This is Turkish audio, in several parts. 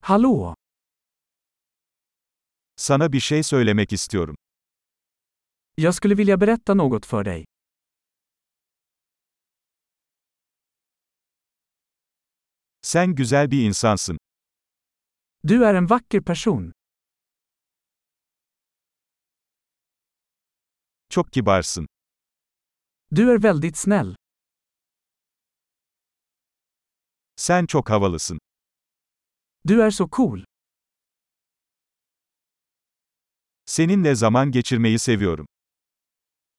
Hallå! Sana bir şey söylemek istiyorum. Jag skulle vilja berätta något för dig. Sen güzel bir insansın. Du är en vacker person. Çok kibarsın. Du är väldigt snäll. Sen çok havalısın. Du är så cool. Seninle zaman geçirmeyi seviyorum.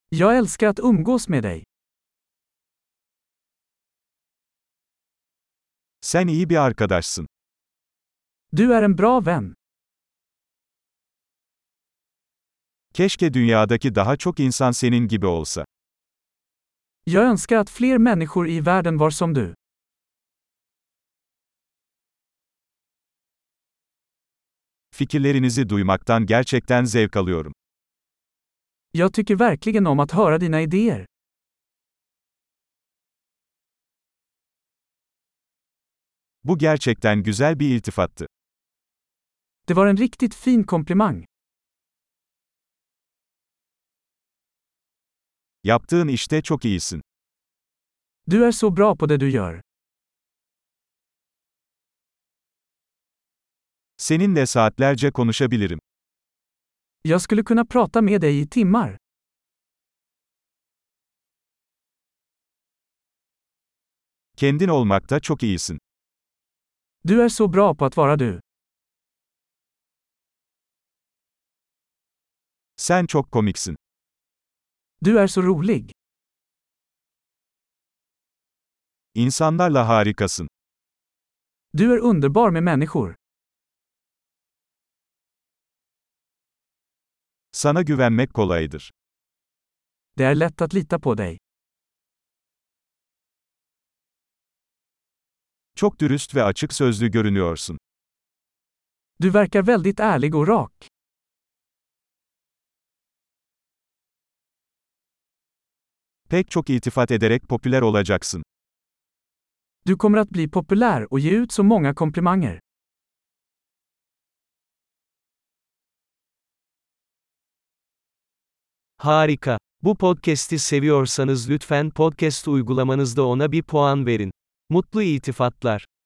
Jag älskar att umgås med dig. Sen iyi bir arkadaşsın. Du är en bra vän. Keşke dünyadaki daha çok insan senin gibi olsa. Jag önskar att fler människor i världen var som du. Fikirlerinizi duymaktan gerçekten zevk alıyorum. Jag tycker verkligen om att höra dina idéer. Bu gerçekten güzel bir iltifattı. Det var en riktigt fin komplimang. Yaptığın işte çok iyisin. Du är så bra på det du gör. Seninle saatlerce konuşabilirim. Jag skulle kunna prata med dig i timmar. Kendin olmakta çok iyisin. Du är så bra på att vara du. Sen çok komiksin. Du är så rolig. İnsanlarla harikasın. Du är underbar med människor. Sana güvenmek kolaydır. Det är lätt att lita på dig. Çok dürüst ve açık sözlü görünüyorsun. Du verkar väldigt ärlig och rak. Pek çok iltifat ederek popüler olacaksın. Du kommer att bli populär och ge ut så många komplimanger. Harika. Bu podcast'i seviyorsanız lütfen podcast uygulamanızda ona bir puan verin. Mutlu iltifatlar.